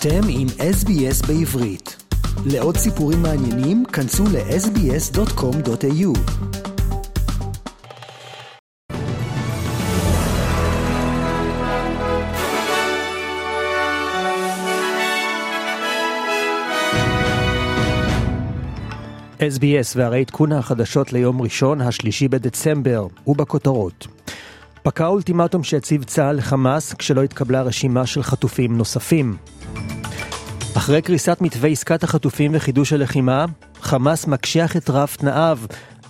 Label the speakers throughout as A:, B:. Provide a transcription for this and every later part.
A: אתם עם SBS בעברית. לעוד סיפורים מעניינים, כנסו ל-sbs.com.au. SBS והרי עדכון החדשות ליום ראשון, השלישי בדצמבר, ובכותרות. פקע אולטימטום שהציב צה"ל לחמאס כשלא התקבלה רשימה של חטופים נוספים. אחרי קריסת מתווה עסקת החטופים וחידוש הלחימה, חמאס מקשיח את רף תנאיו,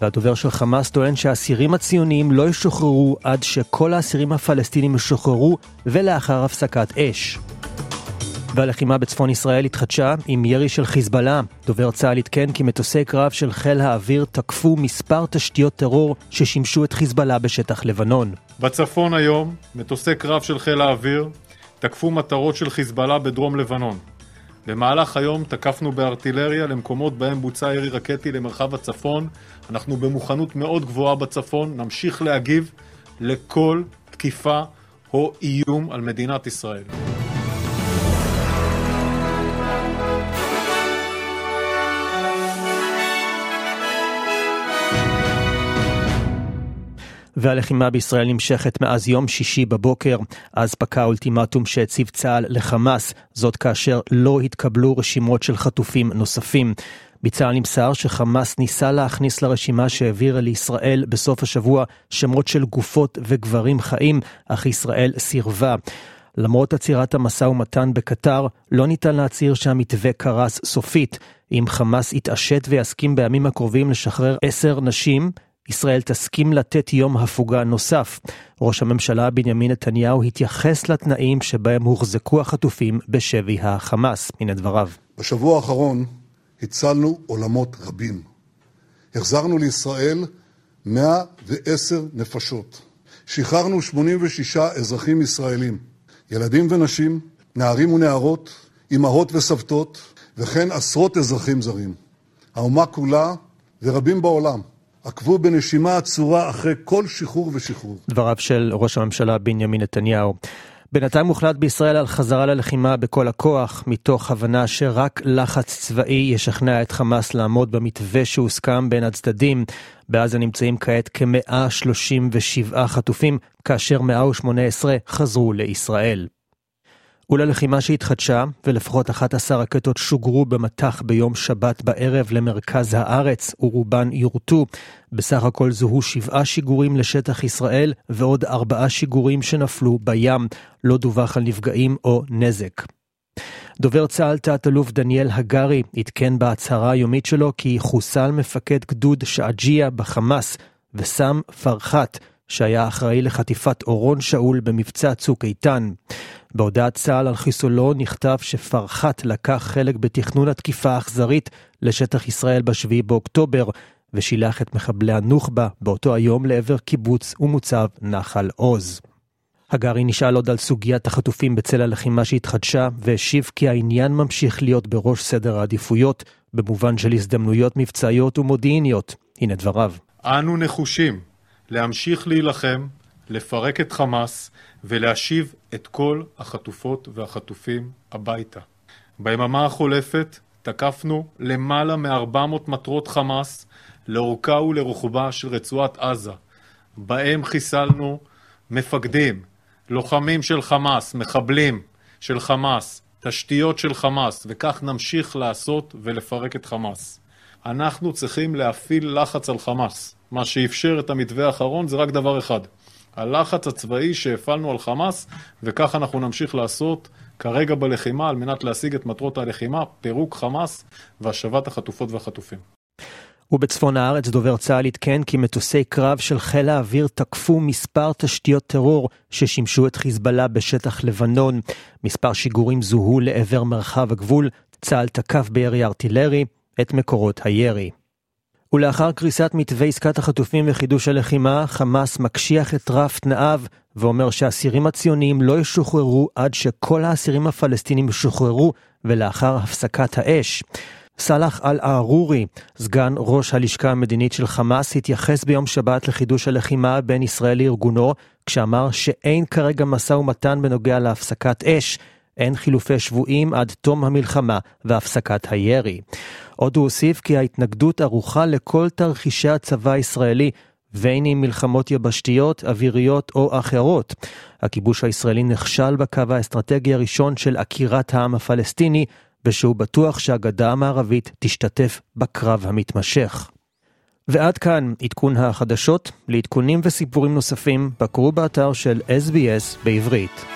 A: והדובר של חמאס טוען שהאסירים הציוניים לא ישוחררו עד שכל האסירים הפלסטינים ישוחררו ולאחר הפסקת אש. והלחימה בצפון ישראל התחדשה עם ירי של חיזבאללה. דובר צה"ל עדכן כי מטוסי קרב של חיל האוויר תקפו מספר תשתיות טרור ששימשו את חיזבאללה בשטח לבנון.
B: בצפון היום, מטוסי קרב של חיל האוויר תקפו מטרות של חיזבאללה בדרום לבנון. במהלך היום תקפנו בארטילריה למקומות בהם בוצע ירי רקטי למרחב הצפון. אנחנו במוכנות מאוד גבוהה בצפון, נמשיך להגיב לכל תקיפה או איום על מדינת ישראל.
A: והלחימה בישראל נמשכת מאז יום שישי בבוקר, אז פקע האולטימטום שהציב צה"ל לחמאס, זאת כאשר לא התקבלו רשימות של חטופים נוספים. בצה"ל נמסר שחמאס ניסה להכניס לרשימה שהעבירה לישראל בסוף השבוע שמות של גופות וגברים חיים, אך ישראל סירבה. למרות עצירת המשא ומתן בקטר, לא ניתן להצהיר שהמתווה קרס סופית. אם חמאס יתעשת ויסכים בימים הקרובים לשחרר עשר נשים, ישראל תסכים לתת יום הפוגה נוסף. ראש הממשלה בנימין נתניהו התייחס לתנאים שבהם הוחזקו החטופים בשבי החמאס. הנה דבריו.
C: בשבוע האחרון הצלנו עולמות רבים. החזרנו לישראל 110 נפשות. שחררנו 86 אזרחים ישראלים, ילדים ונשים, נערים ונערות, אמהות וסבתות, וכן עשרות אזרחים זרים. האומה כולה ורבים בעולם עקבו בנשימה עצורה אחרי כל שחרור ושחרור.
A: דבריו של ראש הממשלה בנימין נתניהו. בינתיים הוחלט בישראל על חזרה ללחימה בכל הכוח, מתוך הבנה שרק לחץ צבאי ישכנע את חמאס לעמוד במתווה שהוסכם בין הצדדים. בעזה נמצאים כעת כ-137 חטופים, כאשר 118 חזרו לישראל. וללחימה שהתחדשה, ולפחות 11 רקטות שוגרו במטח ביום שבת בערב למרכז הארץ, ורובן יורטו. בסך הכל זוהו שבעה שיגורים לשטח ישראל, ועוד ארבעה שיגורים שנפלו בים. לא דווח על נפגעים או נזק. דובר צה"ל תת-אלוף דניאל הגרי עדכן בהצהרה היומית שלו כי חוסל מפקד גדוד שעג'יה בחמאס וסם פרחת, שהיה אחראי לחטיפת אורון שאול במבצע צוק איתן. בהודעת צה"ל על חיסולו נכתב שפרחת לקח חלק בתכנון התקיפה האכזרית לשטח ישראל ב-7 באוקטובר, ושילח את מחבלי הנוח'בה באותו היום לעבר קיבוץ ומוצב נחל עוז. הגרי נשאל עוד על סוגיית החטופים בצל הלחימה שהתחדשה, והשיב כי העניין ממשיך להיות בראש סדר העדיפויות, במובן של הזדמנויות מבצעיות ומודיעיניות. הנה דבריו.
B: אנו נחושים להמשיך להילחם, לפרק את חמאס ולהשיב את כל החטופות והחטופים הביתה. ביממה החולפת תקפנו למעלה מ-400 מטרות חמאס לאורכה ולרוחבה של רצועת עזה, בהם חיסלנו מפקדים, לוחמים של חמאס, מחבלים של חמאס, תשתיות של חמאס, וכך נמשיך לעשות ולפרק את חמאס. אנחנו צריכים להפעיל לחץ על חמאס. מה שאפשר את המתווה האחרון זה רק דבר אחד, הלחץ הצבאי שהפעלנו על חמאס, וכך אנחנו נמשיך לעשות כרגע בלחימה על מנת להשיג את מטרות הלחימה, פירוק חמאס והשבת החטופות והחטופים.
A: ובצפון הארץ דובר צה"ל עדכן כי מטוסי קרב של חיל האוויר תקפו מספר תשתיות טרור ששימשו את חיזבאללה בשטח לבנון. מספר שיגורים זוהו לעבר מרחב הגבול, צה"ל תקף בירי ארטילרי את מקורות הירי. ולאחר קריסת מתווה עסקת החטופים וחידוש הלחימה, חמאס מקשיח את רף תנאיו ואומר שהאסירים הציוניים לא ישוחררו עד שכל האסירים הפלסטינים ישוחררו ולאחר הפסקת האש. סאלח אל-ערורי, סגן ראש הלשכה המדינית של חמאס, התייחס ביום שבת לחידוש הלחימה בין ישראל לארגונו, כשאמר שאין כרגע משא ומתן בנוגע להפסקת אש. אין חילופי שבויים עד תום המלחמה והפסקת הירי. עוד הוא הוסיף כי ההתנגדות ערוכה לכל תרחישי הצבא הישראלי, בין אם מלחמות יבשתיות, אוויריות או אחרות. הכיבוש הישראלי נכשל בקו האסטרטגי הראשון של עקירת העם הפלסטיני, ושהוא בטוח שהגדה המערבית תשתתף בקרב המתמשך. ועד כאן עדכון החדשות. לעדכונים וסיפורים נוספים, בקרו באתר של SBS בעברית.